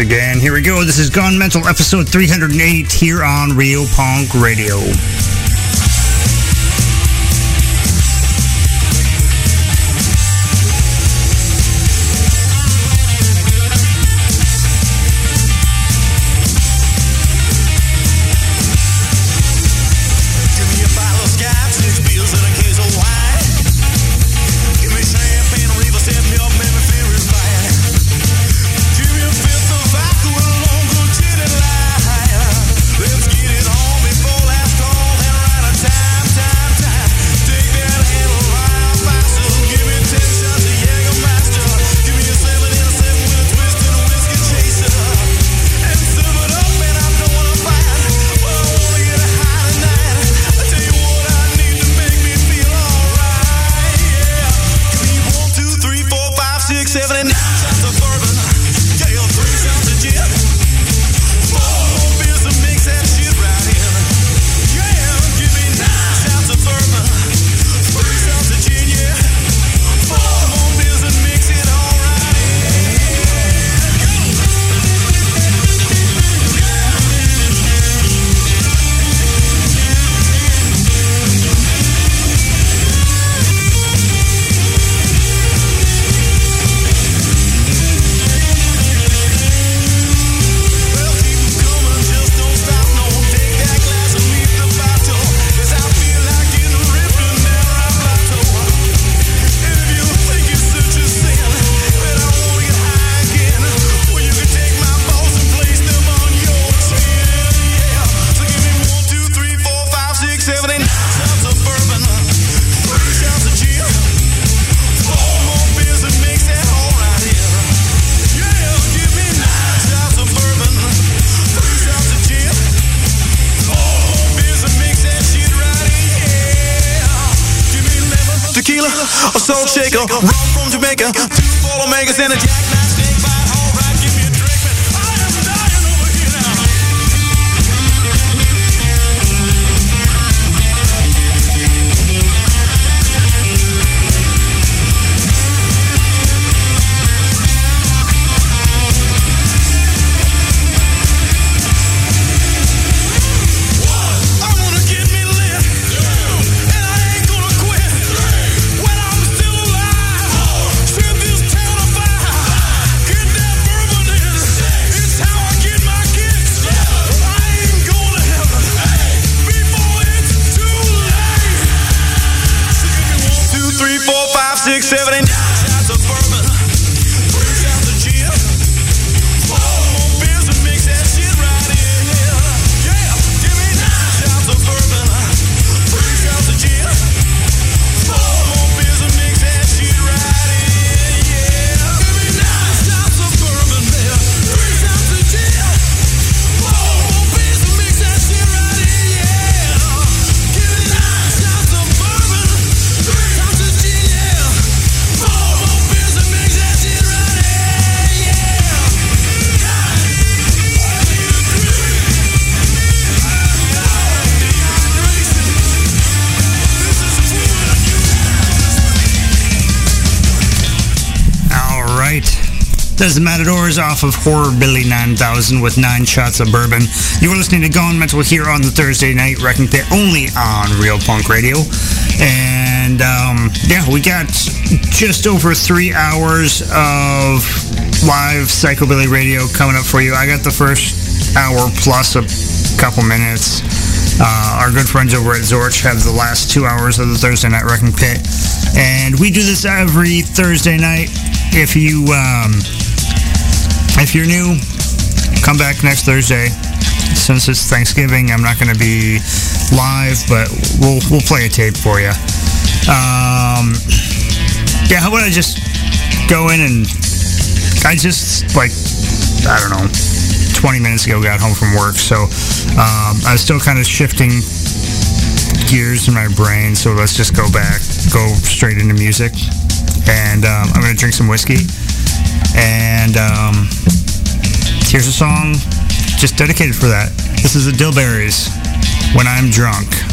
again. Here we go. This is Gone Mental, episode 308 here on Real Punk Radio. a soul shaker, run from Jamaica, two ball makers and a jack. The Matadors off of Horror Billy 9000 with nine shots of bourbon. You are listening to Gone Mental here on the Thursday night Wrecking Pit only on Real Punk Radio. And um, yeah, we got just over three hours of live Psychobilly Radio coming up for you. I got the first hour plus a couple minutes. Uh, our good friends over at Zorch have the last two hours of the Thursday Night Wrecking Pit. And we do this every Thursday night. If you um, if you're new, come back next Thursday. Since it's Thanksgiving, I'm not going to be live, but we'll we'll play a tape for you. Um, yeah, how about I just go in and I just like I don't know, 20 minutes ago got home from work, so um, I was still kind of shifting gears in my brain. So let's just go back, go straight into music, and um, I'm going to drink some whiskey and um, here's a song just dedicated for that. This is the Dillberries, When I'm Drunk.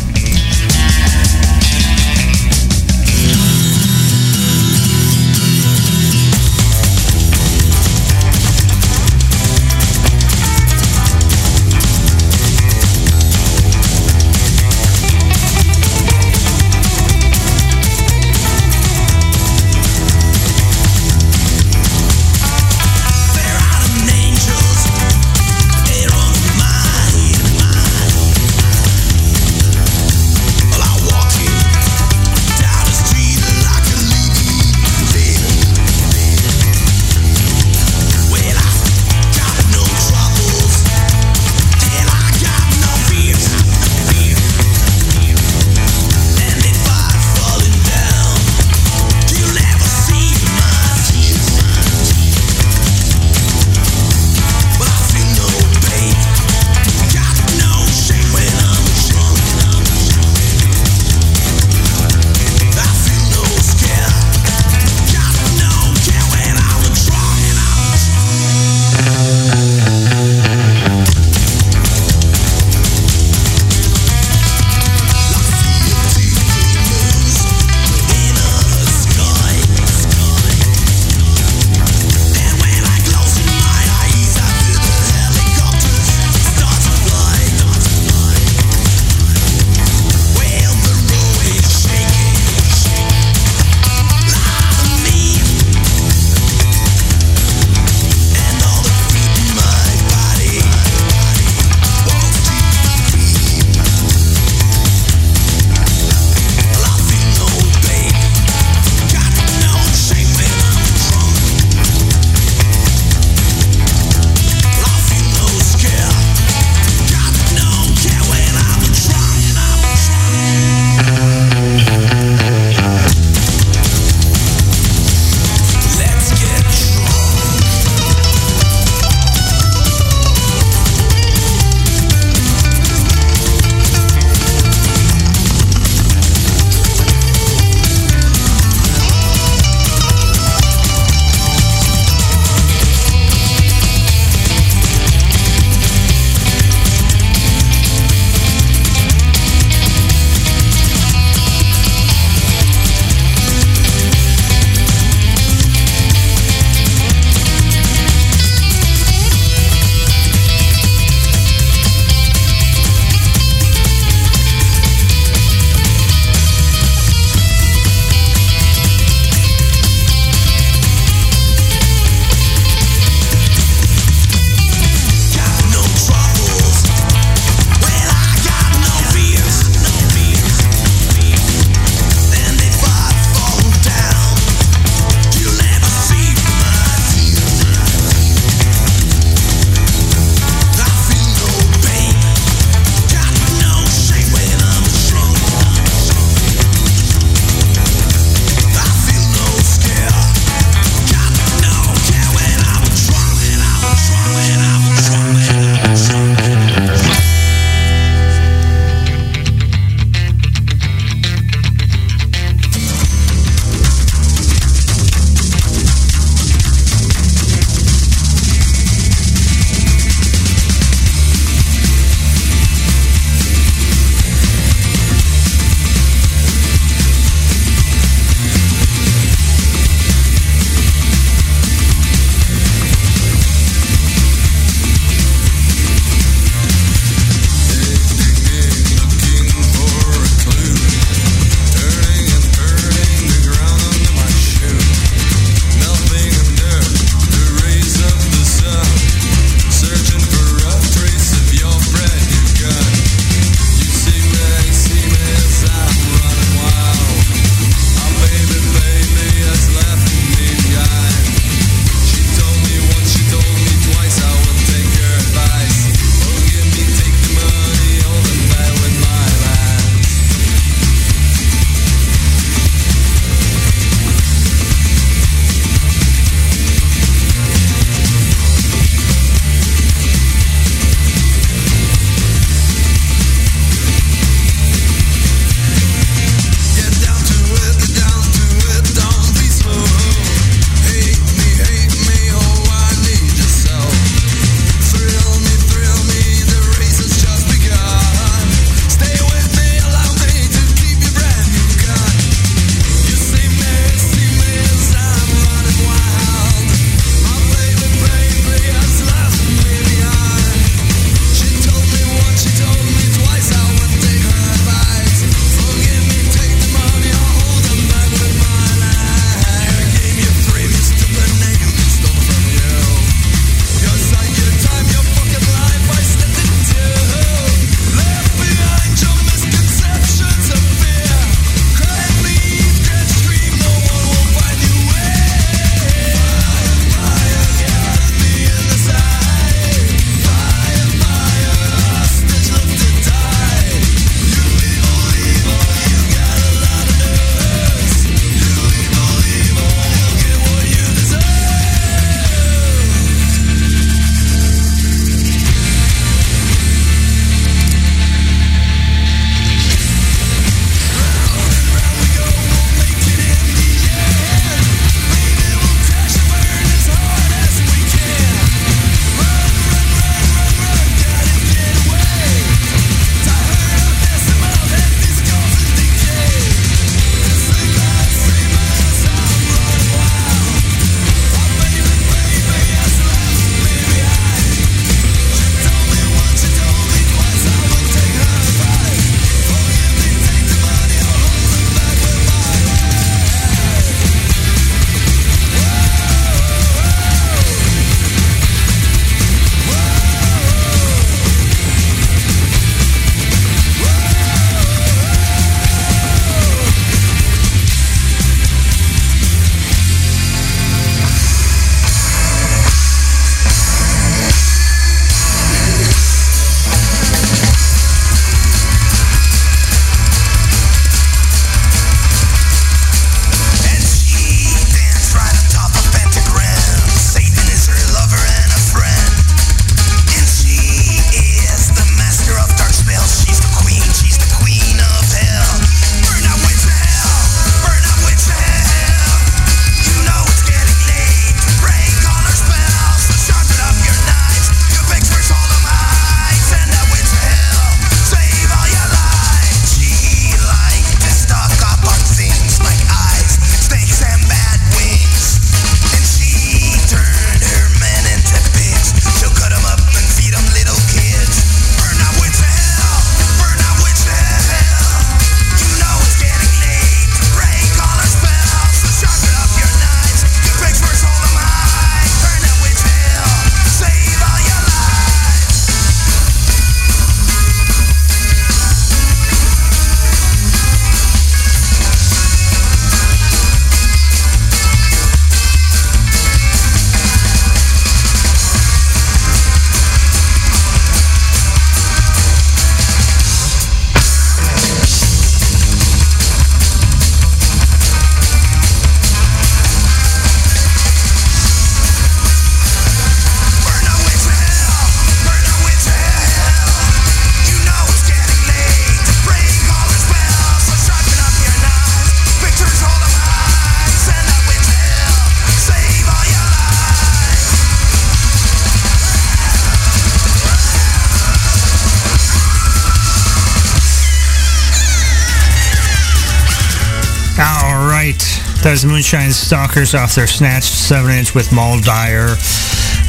Moonshine Stalkers off their Snatched 7-inch with Mull Dyer.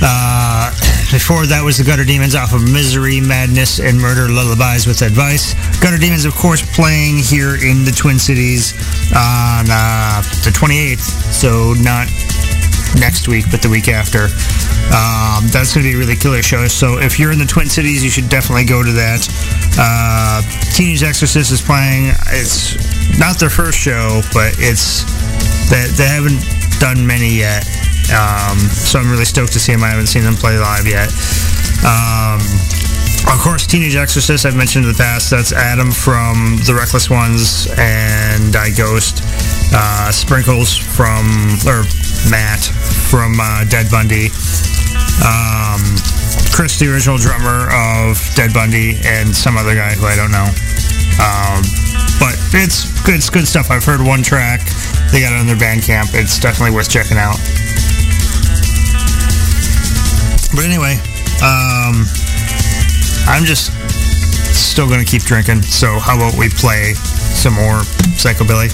Uh, before that was the Gutter Demons off of Misery, Madness, and Murder Lullabies with Advice. Gutter Demons, of course, playing here in the Twin Cities on uh, the 28th, so not next week, but the week after. Um, that's going to be a really killer show. So if you're in the Twin Cities, you should definitely go to that. Uh, Teenage Exorcist is playing. It's not their first show, but it's they, they haven't done many yet. Um, so I'm really stoked to see them. I haven't seen them play live yet. Um, of course, Teenage Exorcist, I've mentioned in the past, that's Adam from The Reckless Ones and Die Ghost. Uh, Sprinkles from, or Matt from uh, Dead Bundy. Um, Chris, the original drummer of Dead Bundy, and some other guy who I don't know. It's good, it's good stuff. I've heard one track. They got it on their Bandcamp. It's definitely worth checking out. But anyway, um, I'm just still going to keep drinking. So how about we play some more Psychobilly?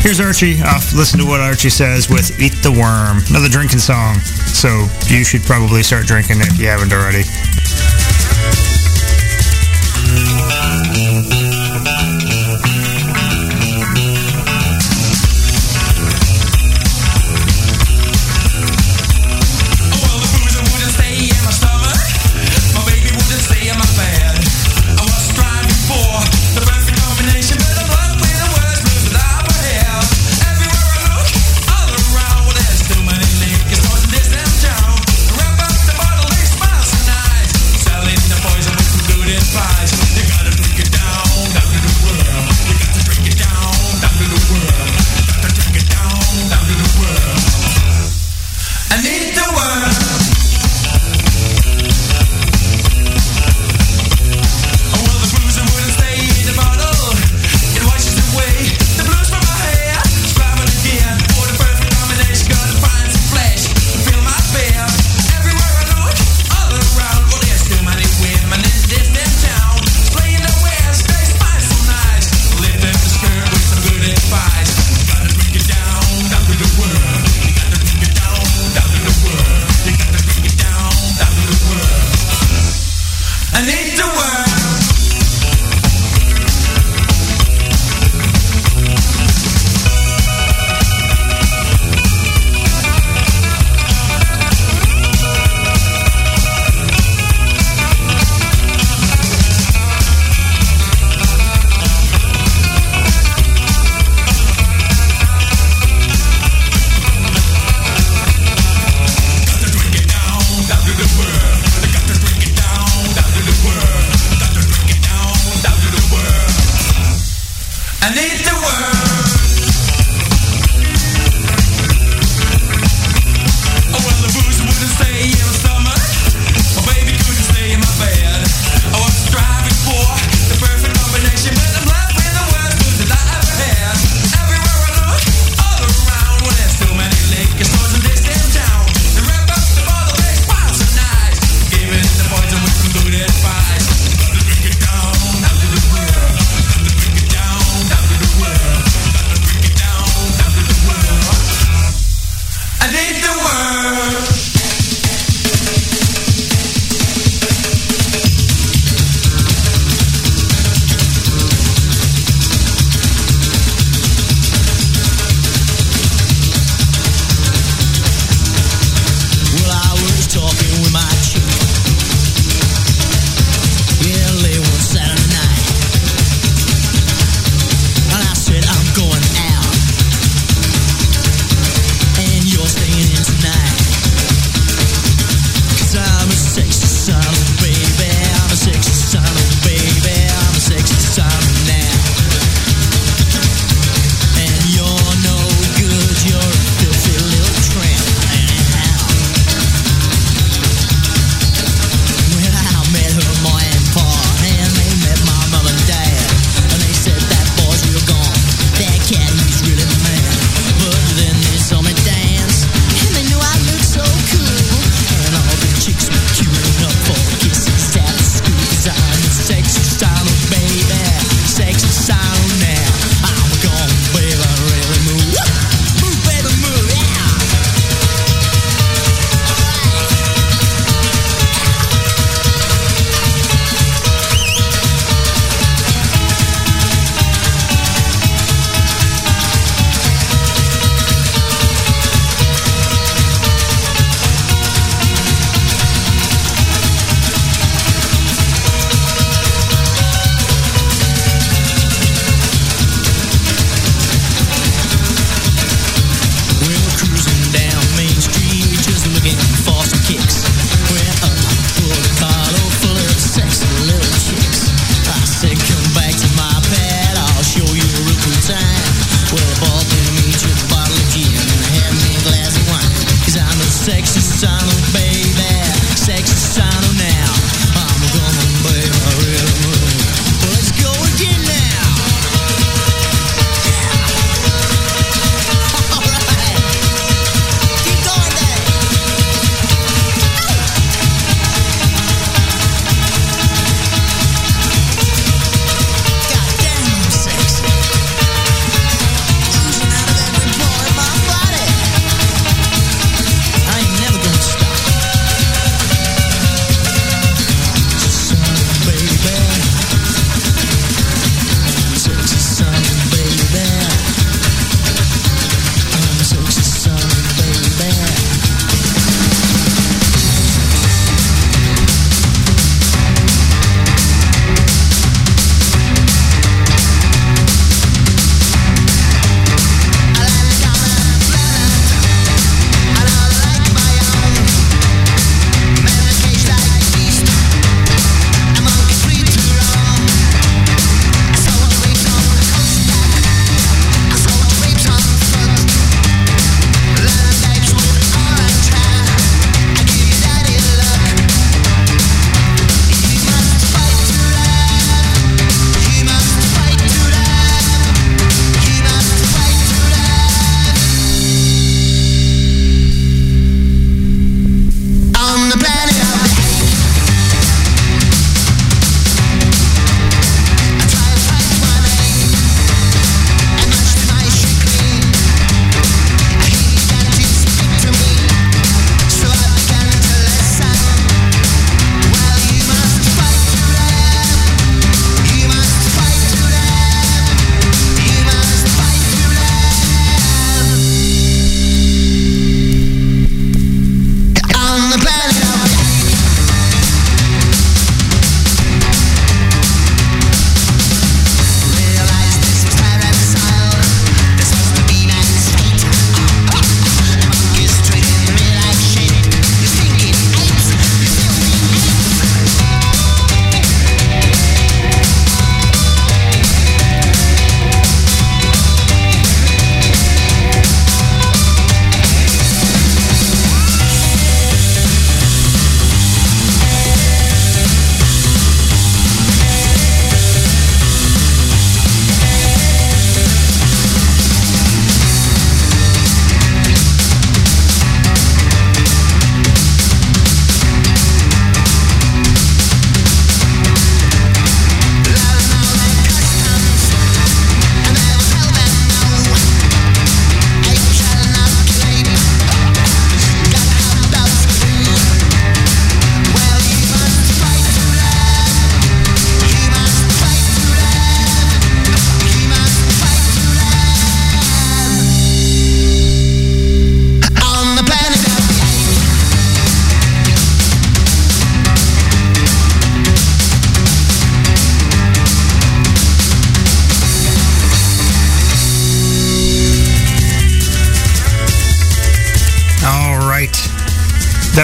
Here's Archie. Off, listen to what Archie says with Eat the Worm, another drinking song. So you should probably start drinking if you haven't already.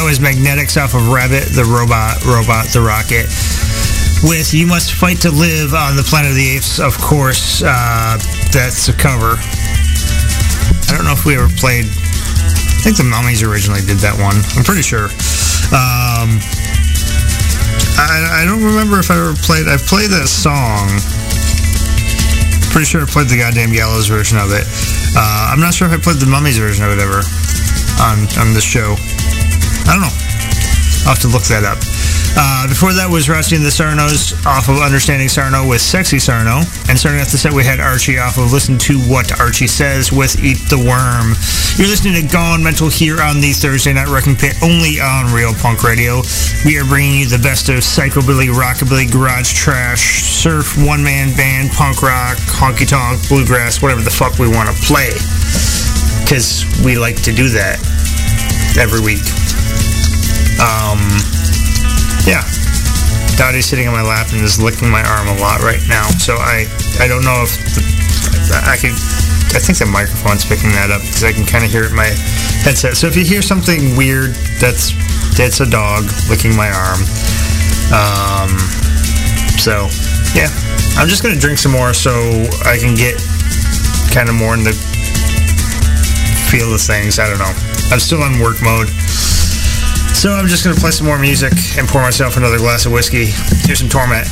Magnetics off of Rabbit, the Robot, Robot, the Rocket. With You Must Fight to Live on the Planet of the Apes, of course, uh, that's a cover. I don't know if we ever played. I think the Mummies originally did that one. I'm pretty sure. Um, I, I don't remember if I ever played. I played that song. Pretty sure I played the goddamn Gallows version of it. Uh, I'm not sure if I played the Mummies version of it ever on on this show. I don't know. I'll have to look that up. Uh, before that was Rusty and the Sarnos off of Understanding Sarno with Sexy Sarno. And starting off the set, we had Archie off of Listen to What Archie Says with Eat the Worm. You're listening to Gone Mental here on the Thursday Night Wrecking Pit, only on Real Punk Radio. We are bringing you the best of psychobilly, rockabilly, garage trash, surf, one-man band, punk rock, honky-tonk, bluegrass, whatever the fuck we want to play. Because we like to do that every week. Um, yeah. Dottie's sitting on my lap and is licking my arm a lot right now. So I, I don't know if the, I could. I think the microphone's picking that up because I can kind of hear it in my headset. So if you hear something weird, that's that's a dog licking my arm. Um, so yeah, I'm just gonna drink some more so I can get kind of more in the feel of things. I don't know. I'm still on work mode. So I'm just going to play some more music and pour myself another glass of whiskey. Here's some Torment.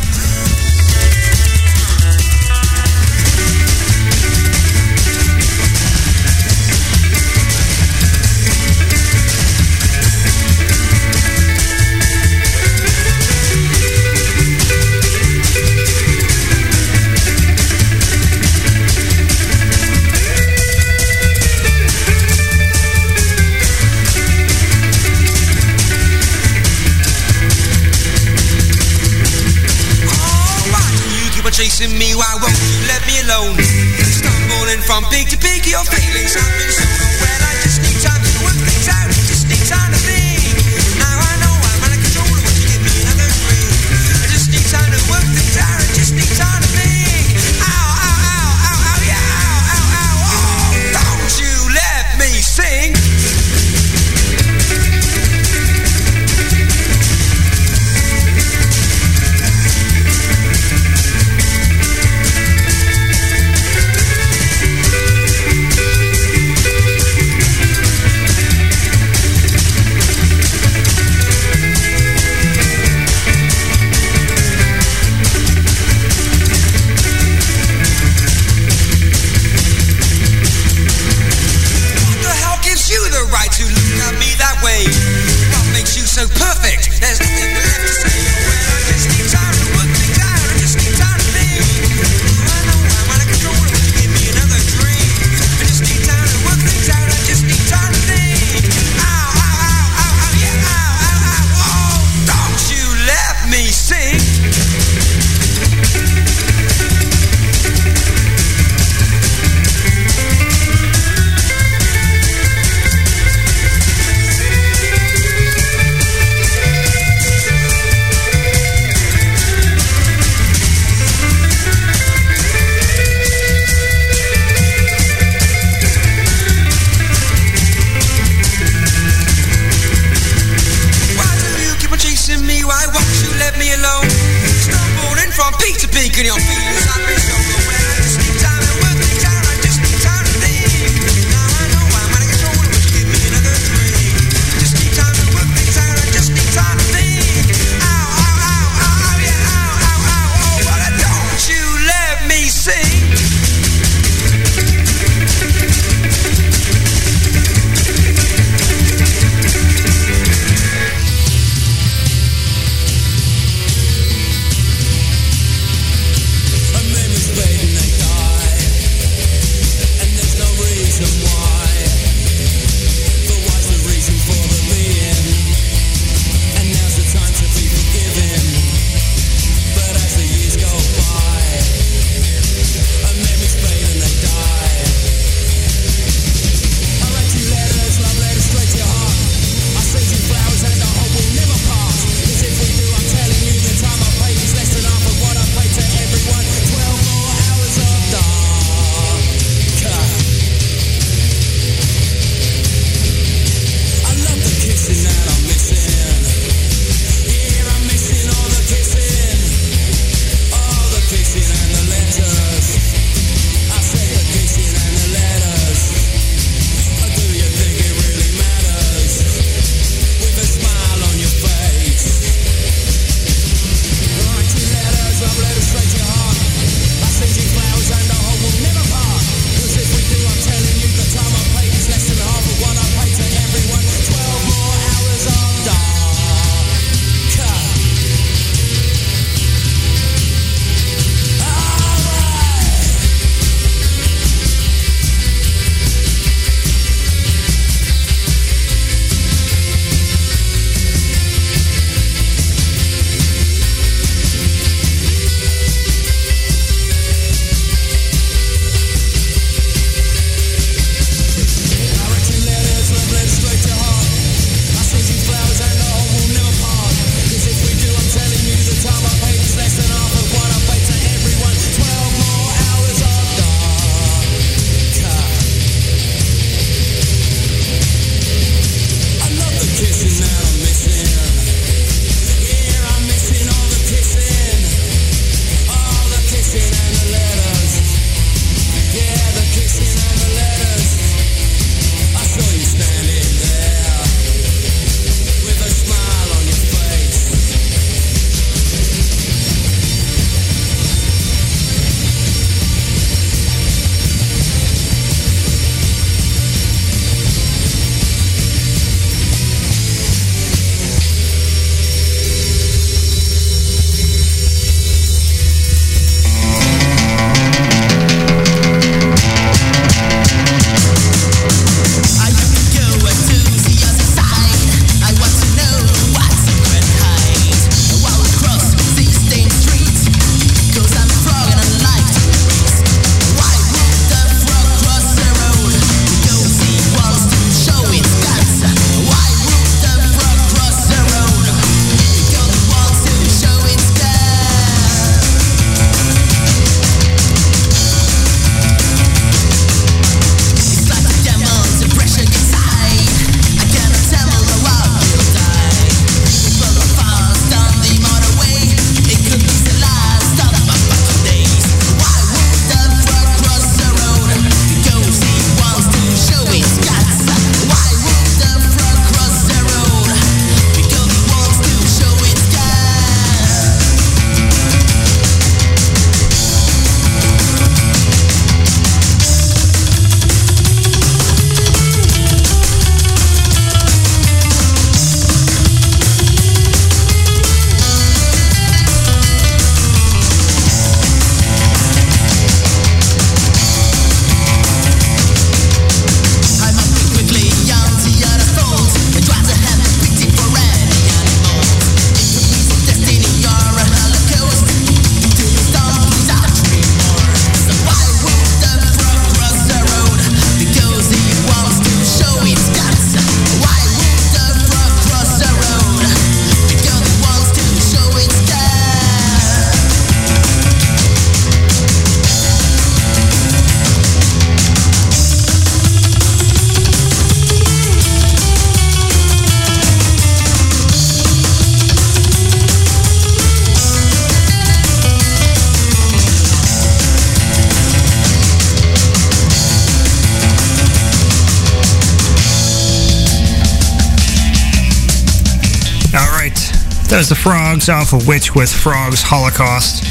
Was the Frogs off of Witch with Frogs Holocaust.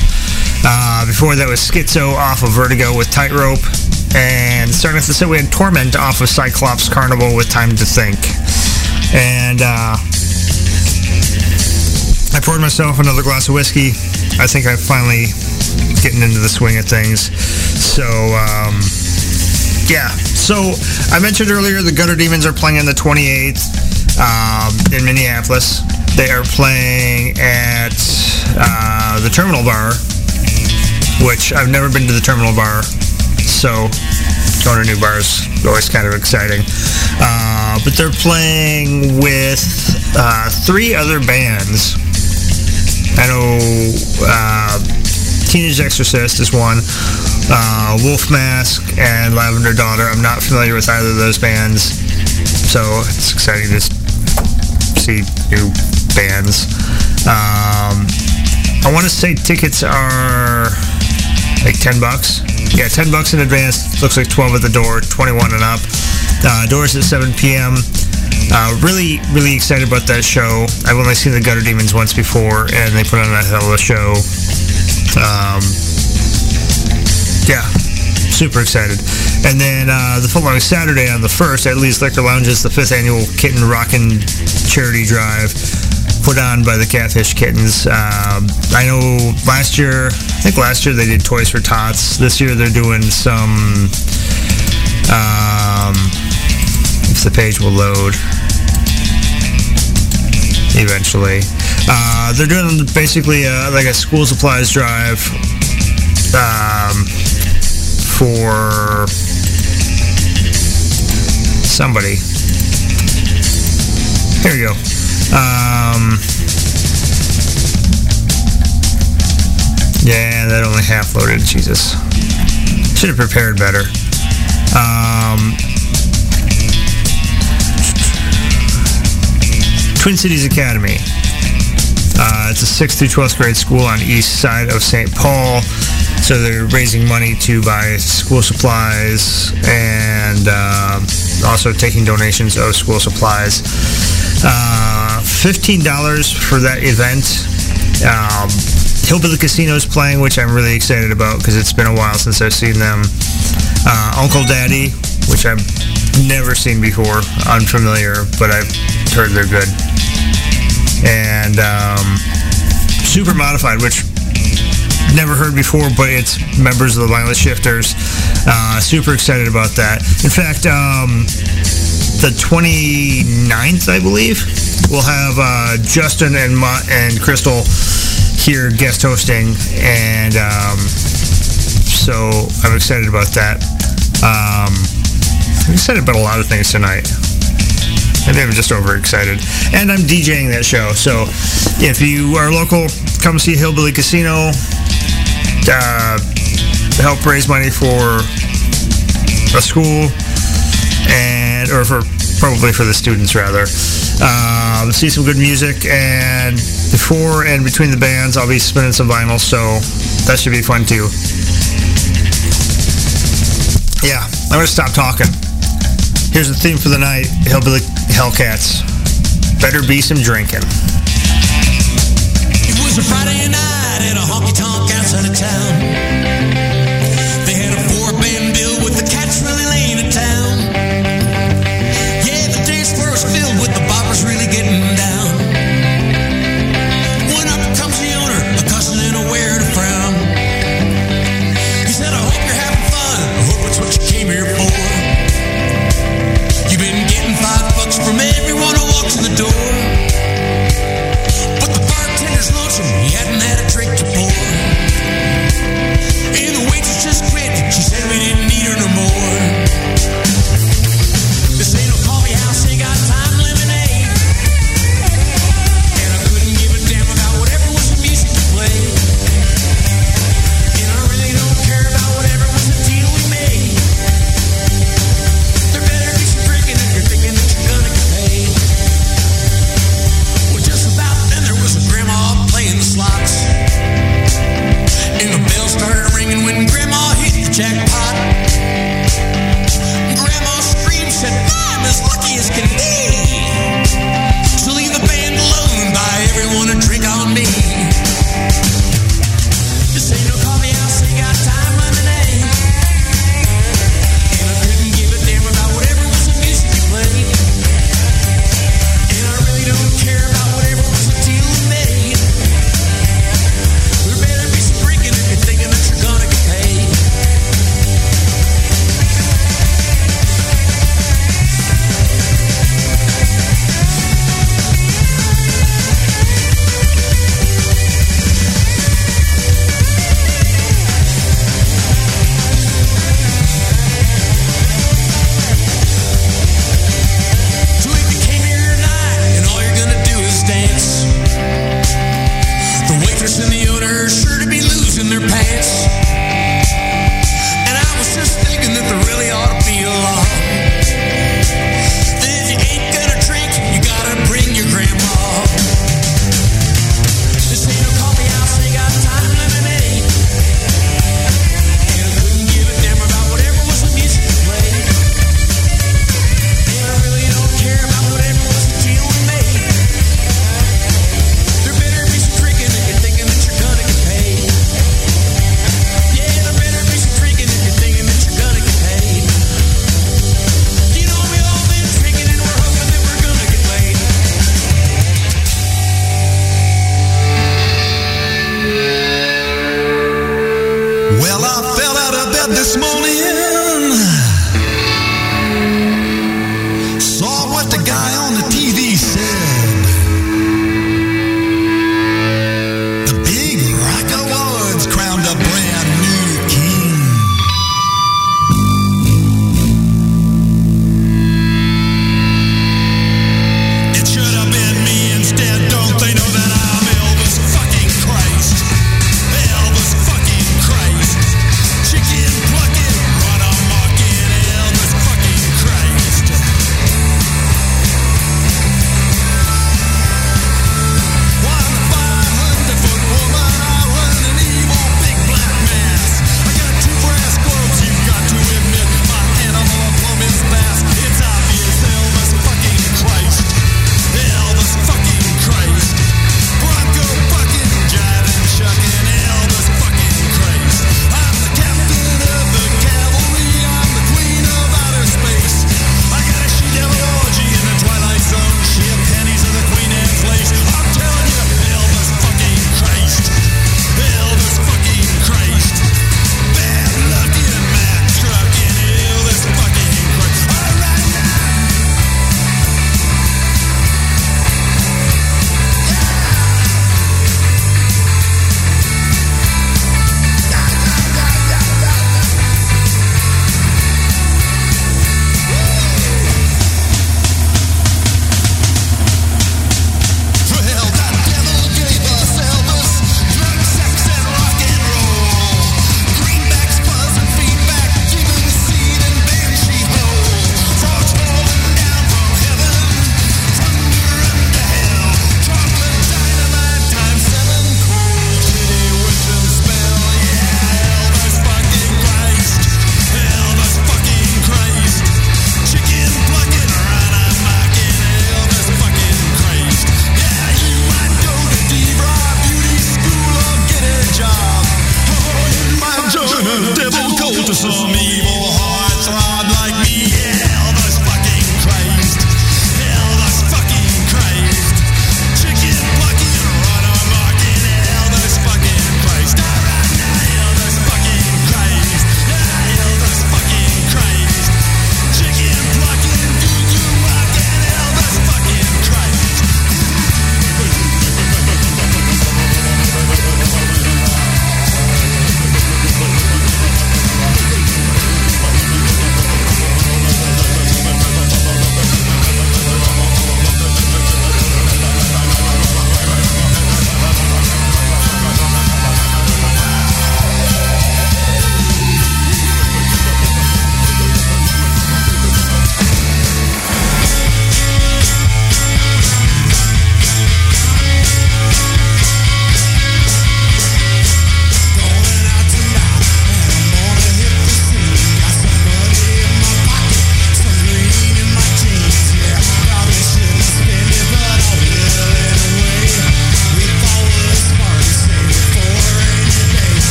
Uh, before that was Schizo off of Vertigo with Tightrope. And starting the set, we had Torment off of Cyclops Carnival with Time to Think. And uh, I poured myself another glass of whiskey. I think I'm finally getting into the swing of things. So, um, yeah. So I mentioned earlier the Gutter Demons are playing on the 28th um, in Minneapolis. They are playing at uh, the Terminal Bar, which I've never been to the Terminal Bar. So going to new bars always kind of exciting. Uh, but they're playing with uh, three other bands. I know uh, Teenage Exorcist is one, uh, Wolf Mask, and Lavender Daughter. I'm not familiar with either of those bands, so it's exciting to see new bands. Um, I want to say tickets are like 10 bucks. Yeah, 10 bucks in advance. Looks like 12 at the door, 21 and up. Uh, doors at 7 p.m. Uh, really, really excited about that show. I've only seen the Gutter Demons once before, and they put on a hell of a show. Um, yeah, super excited. And then uh, the following Saturday on the 1st at Lee's Liquor Lounge is the fifth annual Kitten Rockin' Charity Drive put on by the Catfish Kittens. Um, I know last year, I think last year they did Toys for Tots. This year they're doing some, um, if the page will load eventually. Uh, they're doing basically a, like a school supplies drive um, for somebody. Here we go. Um, yeah, that only half loaded. Jesus. Should have prepared better. Um, Twin Cities Academy. Uh, it's a 6th through 12th grade school on east side of St. Paul. So they're raising money to buy school supplies and uh, also taking donations of school supplies. Uh, $15 for that event. Um, Hillbilly Casino's playing, which I'm really excited about because it's been a while since I've seen them. Uh, Uncle Daddy, which I've never seen before, unfamiliar, but I've heard they're good. And um, Super Modified, which never heard before, but it's members of the Violent Shifters. Uh, super excited about that. In fact, um, the 29th, I believe, we'll have uh, Justin and Ma- and Crystal here guest hosting, and um, so I'm excited about that. Um, I'm excited about a lot of things tonight. Maybe I'm just overexcited. And I'm DJing that show. So if you are local, come see Hillbilly Casino. Uh, help raise money for a school and or for probably for the students rather. Uh, see some good music and before and between the bands I'll be spinning some vinyl so that should be fun too. Yeah, I'm gonna stop talking. Here's the theme for the night, Hillbilly Hellcats. Better be some drinking. It was a Friday night at a honky tonk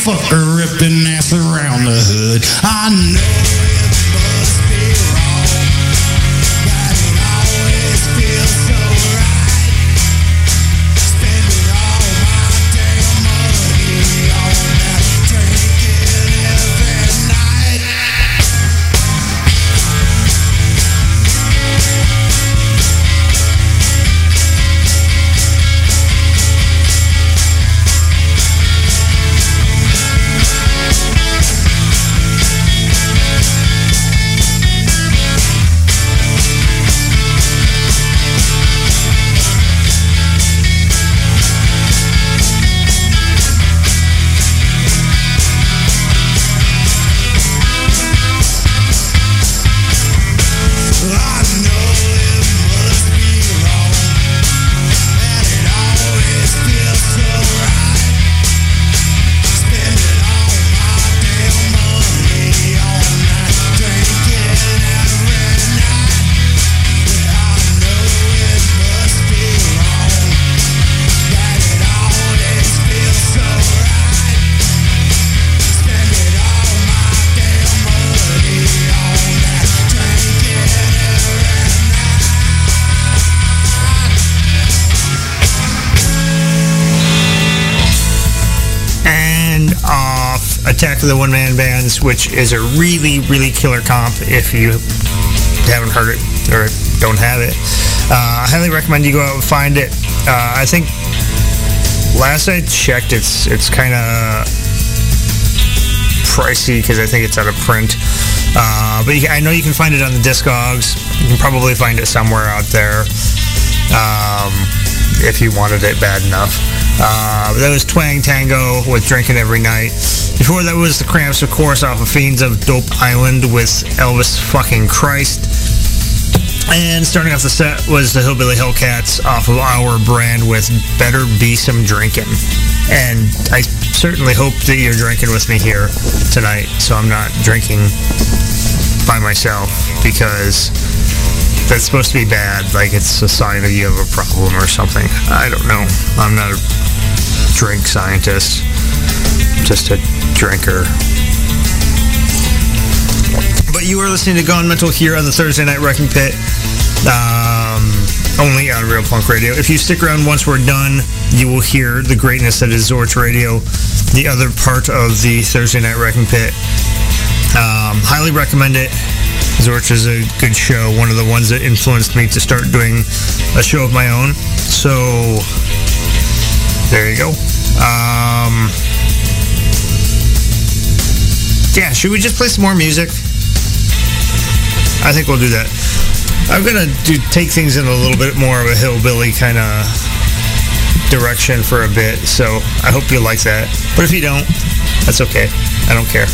fucker ripping ass around the hood. I know The One Man Bands, which is a really, really killer comp if you haven't heard it or don't have it. Uh, I highly recommend you go out and find it. Uh, I think last I checked, it's it's kind of pricey because I think it's out of print. Uh, but I know you can find it on the Discogs. You can probably find it somewhere out there um, if you wanted it bad enough. Uh, that was Twang Tango with Drinking Every Night. Before that was the Cramps, of course, off of Fiends of Dope Island with Elvis fucking Christ. And starting off the set was the Hillbilly Hellcats off of our brand with Better Be Some Drinking. And I certainly hope that you're drinking with me here tonight, so I'm not drinking by myself because that's supposed to be bad. Like it's a sign that you have a problem or something. I don't know. I'm not a drink scientist, just a drinker. But you are listening to Gone Mental here on the Thursday Night Wrecking Pit. Um, only on Real Punk Radio. If you stick around once we're done, you will hear the greatness that is Zorch Radio, the other part of the Thursday Night Wrecking Pit. Um, highly recommend it. Zorch is a good show, one of the ones that influenced me to start doing a show of my own. So, there you go. Um, yeah, should we just play some more music? I think we'll do that. I'm gonna do take things in a little bit more of a hillbilly kind of direction for a bit. So I hope you like that. But if you don't, that's okay. I don't care.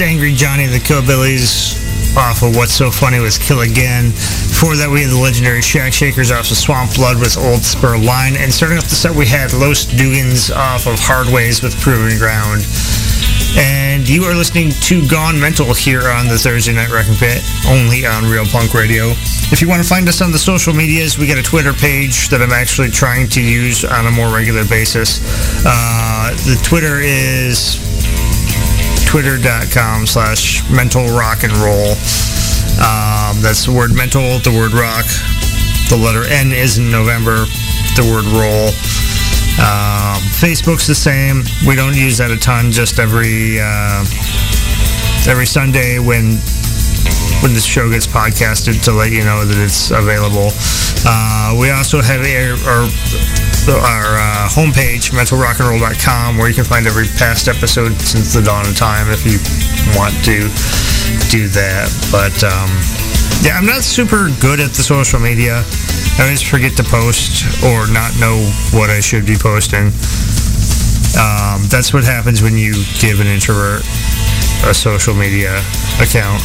Angry Johnny and the Killbillies off of What's So Funny Was Kill Again. Before that, we had the legendary Shack Shakers off of Swamp Blood with Old Spur Line. And starting off the set, we had Los Dugans off of Hard Ways with Proven Ground. And you are listening to Gone Mental here on the Thursday Night Wrecking Pit, only on Real Punk Radio. If you want to find us on the social medias, we got a Twitter page that I'm actually trying to use on a more regular basis. Uh, the Twitter is twitter.com slash mental rock and roll. Um, that's the word mental, the word rock. The letter N is in November, the word roll. Um, Facebook's the same. We don't use that a ton, just every uh, every Sunday when when this show gets podcasted to let you know that it's available. Uh, we also have our, our, our uh, homepage, mentalrockandroll.com, where you can find every past episode since the dawn of time if you want to do that. But um, yeah, I'm not super good at the social media. I always forget to post or not know what I should be posting. Um, that's what happens when you give an introvert a social media account.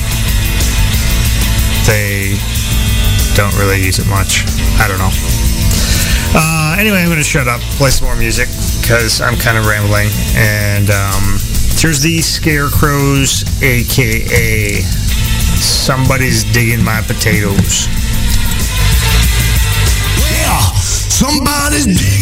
They don't really use it much. I don't know. Uh, anyway, I'm going to shut up, play some more music because I'm kind of rambling. And um, here's the Scarecrows, aka Somebody's Digging My Potatoes. Well, somebody's digging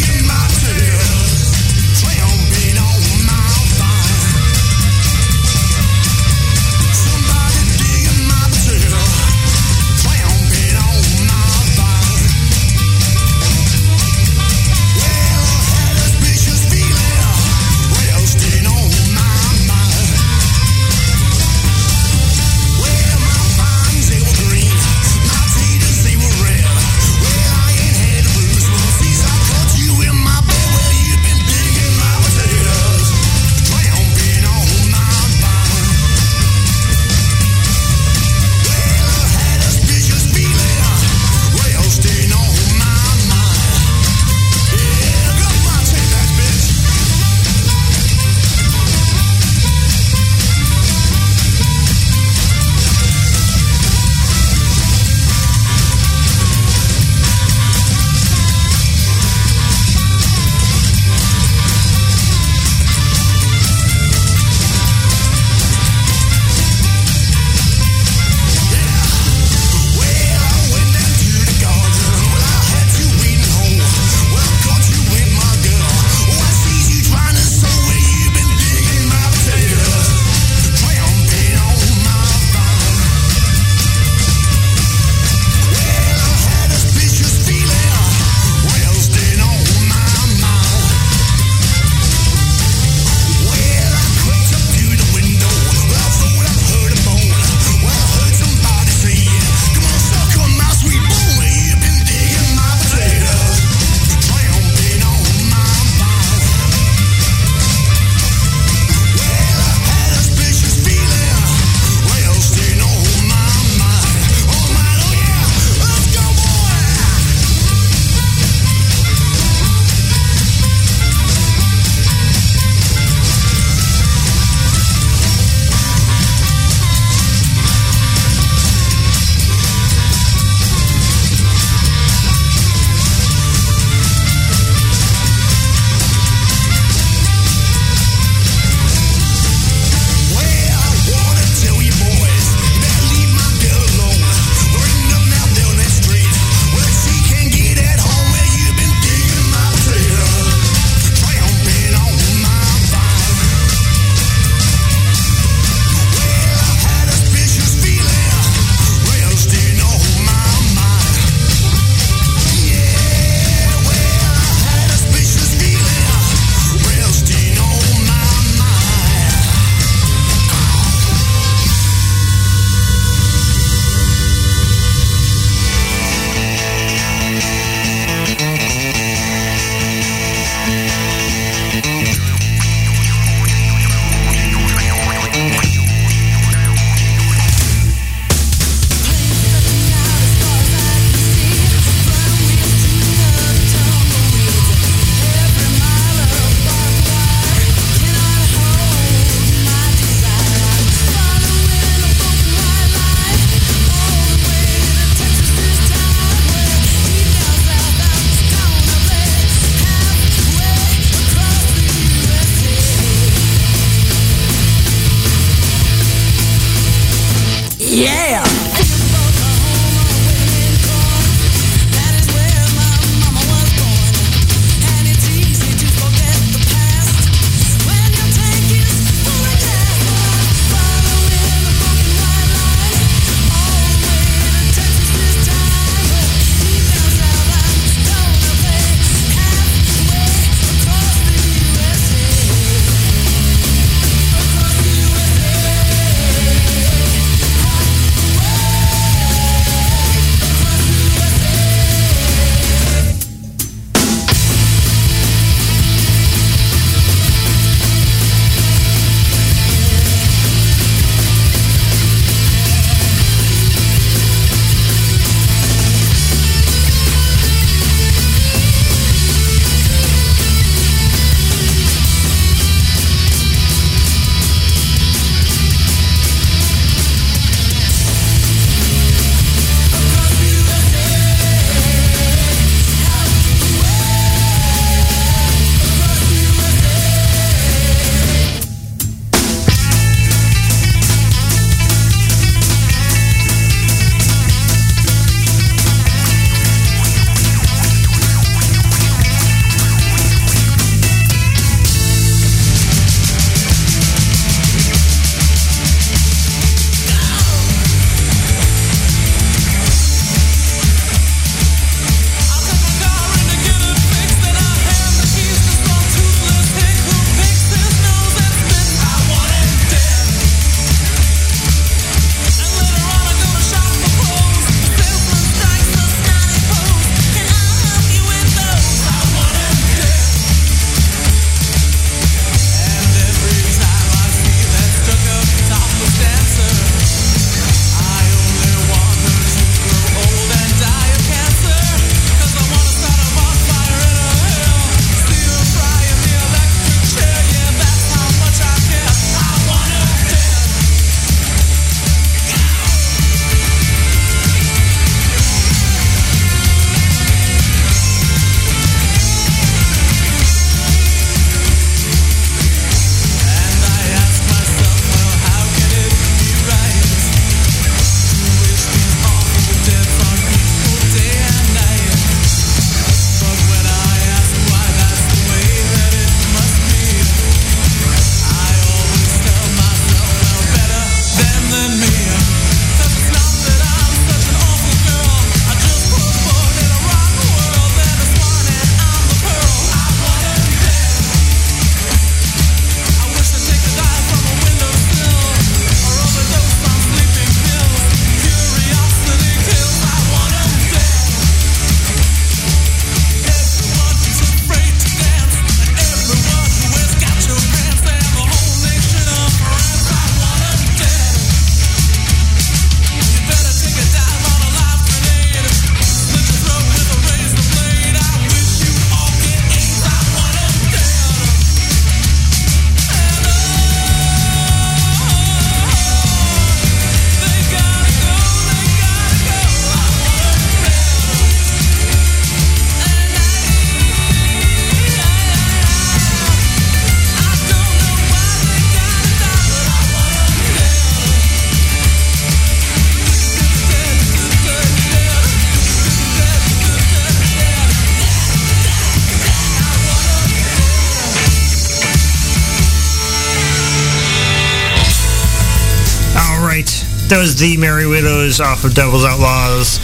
That was the Merry Widows off of Devil's Outlaws,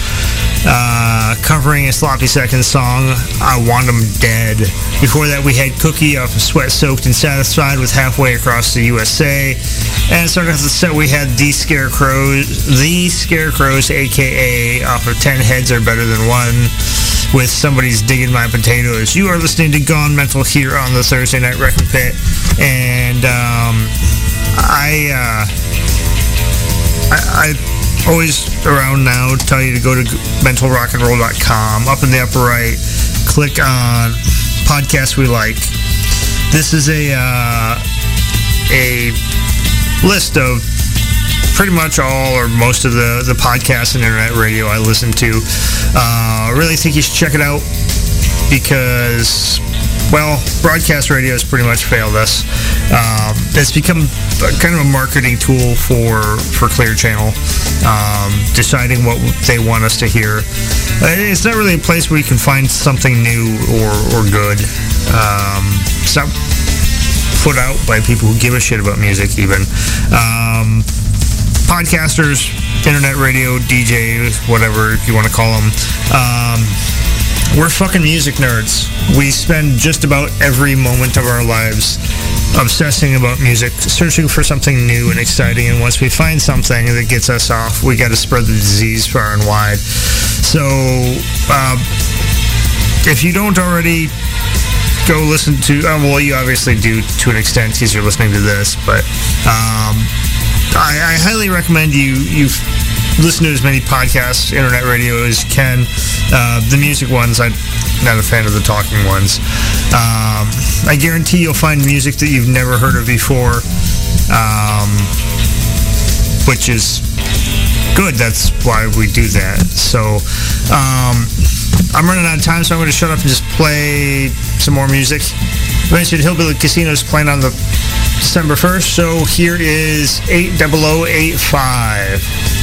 uh, covering a Sloppy Seconds song, I Want 'Em Dead. Before that, we had Cookie off of Sweat Soaked and Satisfied with Halfway Across the USA. And starting off the set, we had The Scarecrows, The Scarecrows, aka off of 10 Heads Are Better Than One with Somebody's Digging My Potatoes. You are listening to Gone Mental here on the Thursday Night Wrecking Pit. And um, I, uh, I, I always around now tell you to go to mentalrockandroll.com. Up in the upper right, click on podcasts we like. This is a uh, a list of pretty much all or most of the, the podcasts and internet radio I listen to. Uh, I really think you should check it out because well, broadcast radio has pretty much failed us. Um, it's become kind of a marketing tool for for Clear Channel, um, deciding what they want us to hear. Uh, it's not really a place where you can find something new or, or good. Um, it's not put out by people who give a shit about music, even. Um, podcasters, internet radio, DJs, whatever you want to call them. We're fucking music nerds. We spend just about every moment of our lives obsessing about music, searching for something new and exciting. And once we find something that gets us off, we got to spread the disease far and wide. So, uh, if you don't already go listen to, uh, well, you obviously do to an extent because you're listening to this, but um, I, I highly recommend you you listen to as many podcasts, internet radio as you can. Uh, the music ones, I'm not a fan of the talking ones. Um, I guarantee you'll find music that you've never heard of before, um, which is good. That's why we do that. So um, I'm running out of time, so I'm going to shut up and just play some more music. I mentioned Hillbilly Casinos playing on the December 1st, so here is 80085.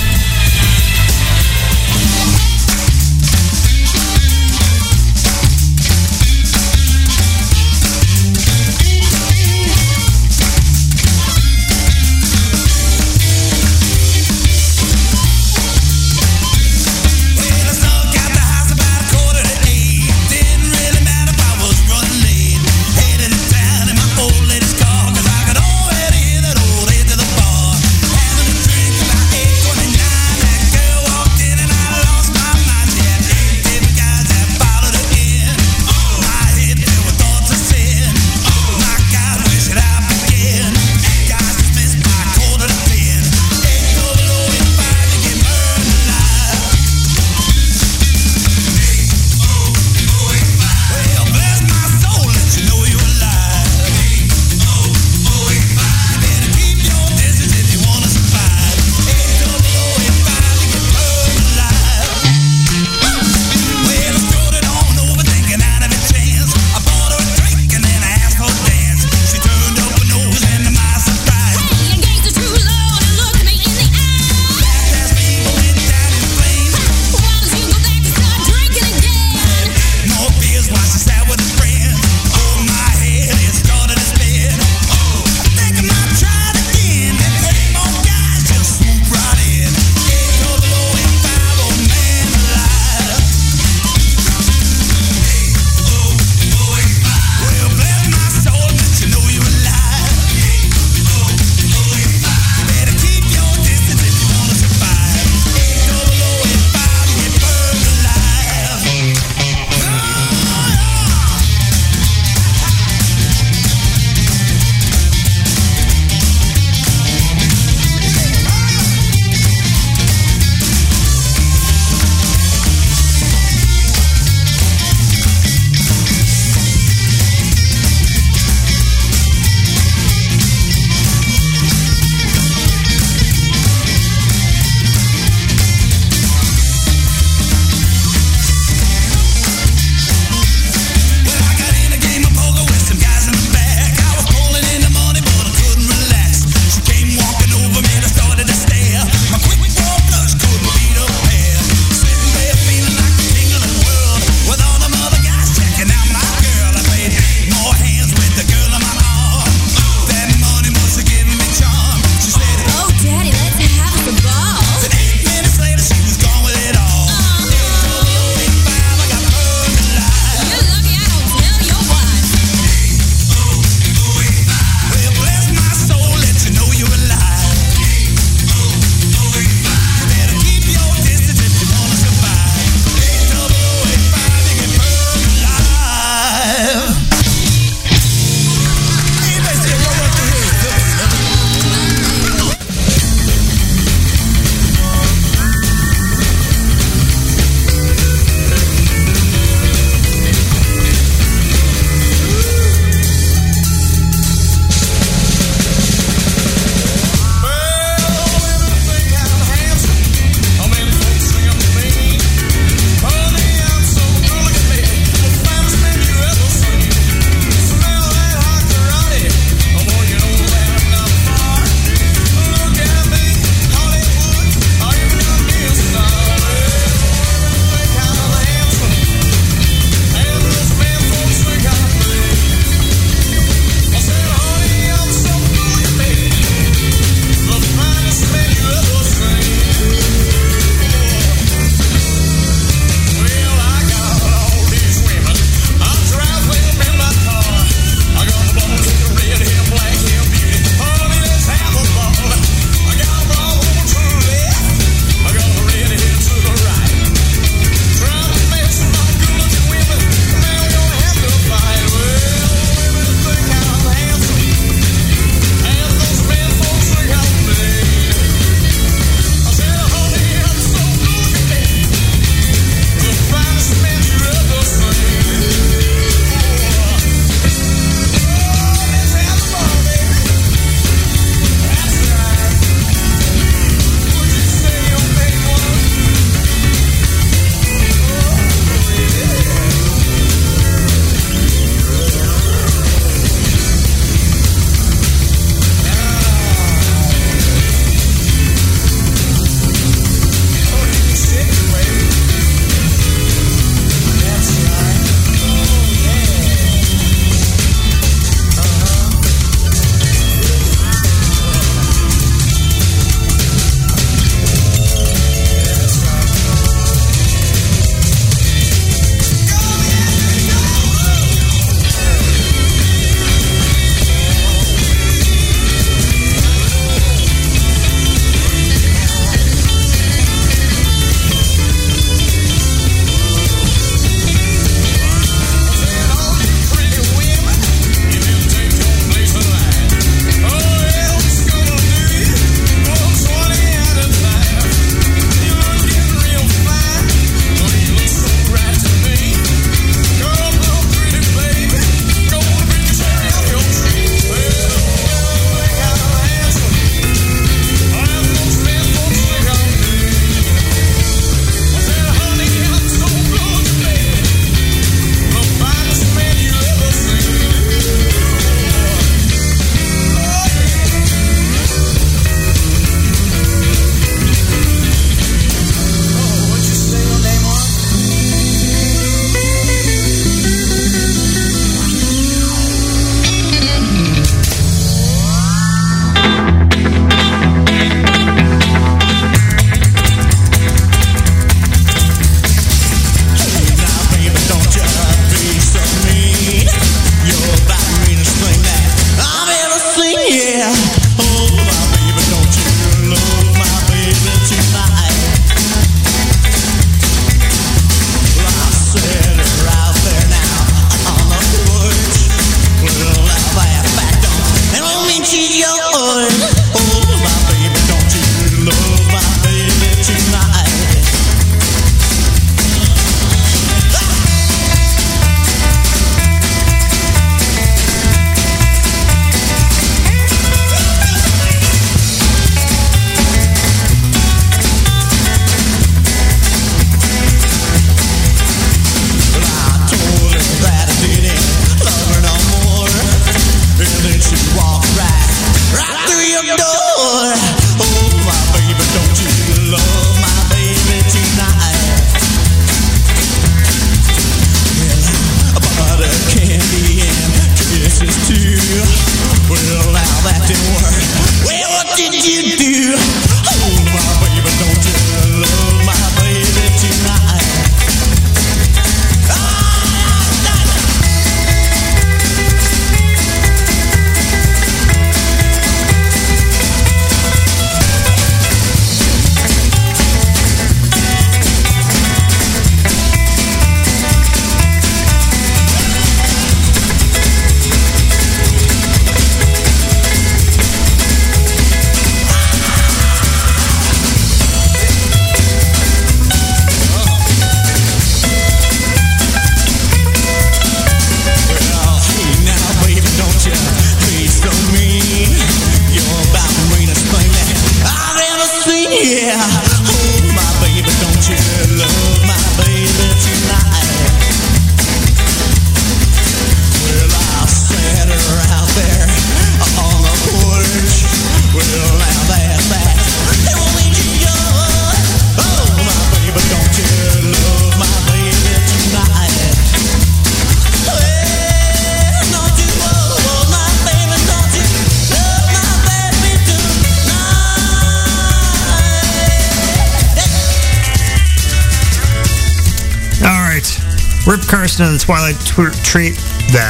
Twilight tw- Tree. The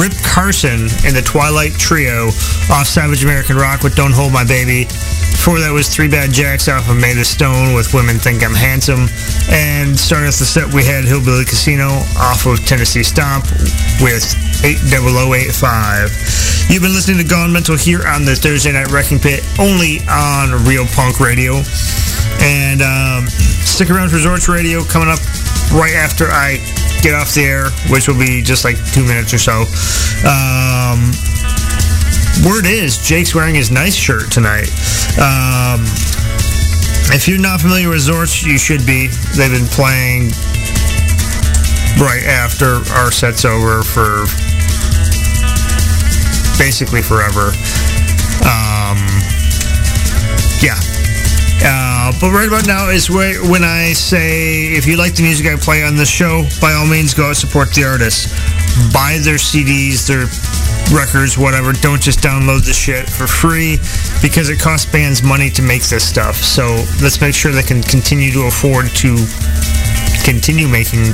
Rip Carson and the Twilight Trio off Savage American Rock with Don't Hold My Baby. Before that was Three Bad Jacks off of Made of Stone with Women Think I'm Handsome. And starting off the set, we had Hillbilly Casino off of Tennessee Stomp with 80085. You've been listening to Gone Mental here on the Thursday Night Wrecking Pit, only on Real Punk Radio. And um, stick around for Resorts Radio coming up right after I get off the air, which will be just like two minutes or so. Um, word is Jake's wearing his nice shirt tonight. Um, if you're not familiar with Resorts, you should be. They've been playing right after our set's over for basically forever. Um, yeah. Uh, but right about now is where, when I say if you like the music I play on this show, by all means go support the artists. Buy their CDs, their records, whatever. Don't just download the shit for free because it costs bands money to make this stuff. So let's make sure they can continue to afford to continue making,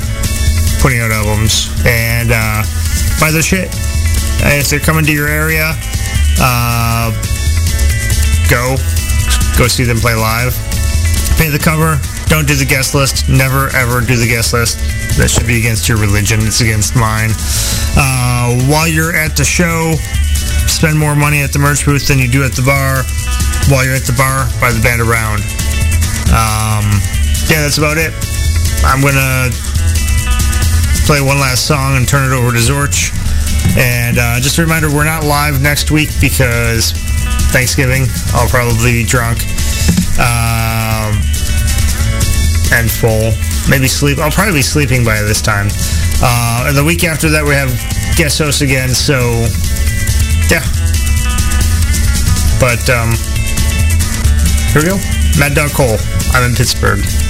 putting out albums and uh, buy their shit. If they're coming to your area, uh, go go see them play live. Pay the cover. Don't do the guest list. Never ever do the guest list. That should be against your religion. It's against mine. Uh, while you're at the show, spend more money at the merch booth than you do at the bar. While you're at the bar, buy the band around. Um, yeah, that's about it. I'm gonna play one last song and turn it over to Zorch. And uh, just a reminder, we're not live next week because Thanksgiving. I'll probably be drunk um, and full. Maybe sleep. I'll probably be sleeping by this time. Uh, and the week after that, we have guest hosts again. So, yeah. But um, here we go. Mad Dog Cole. I'm in Pittsburgh.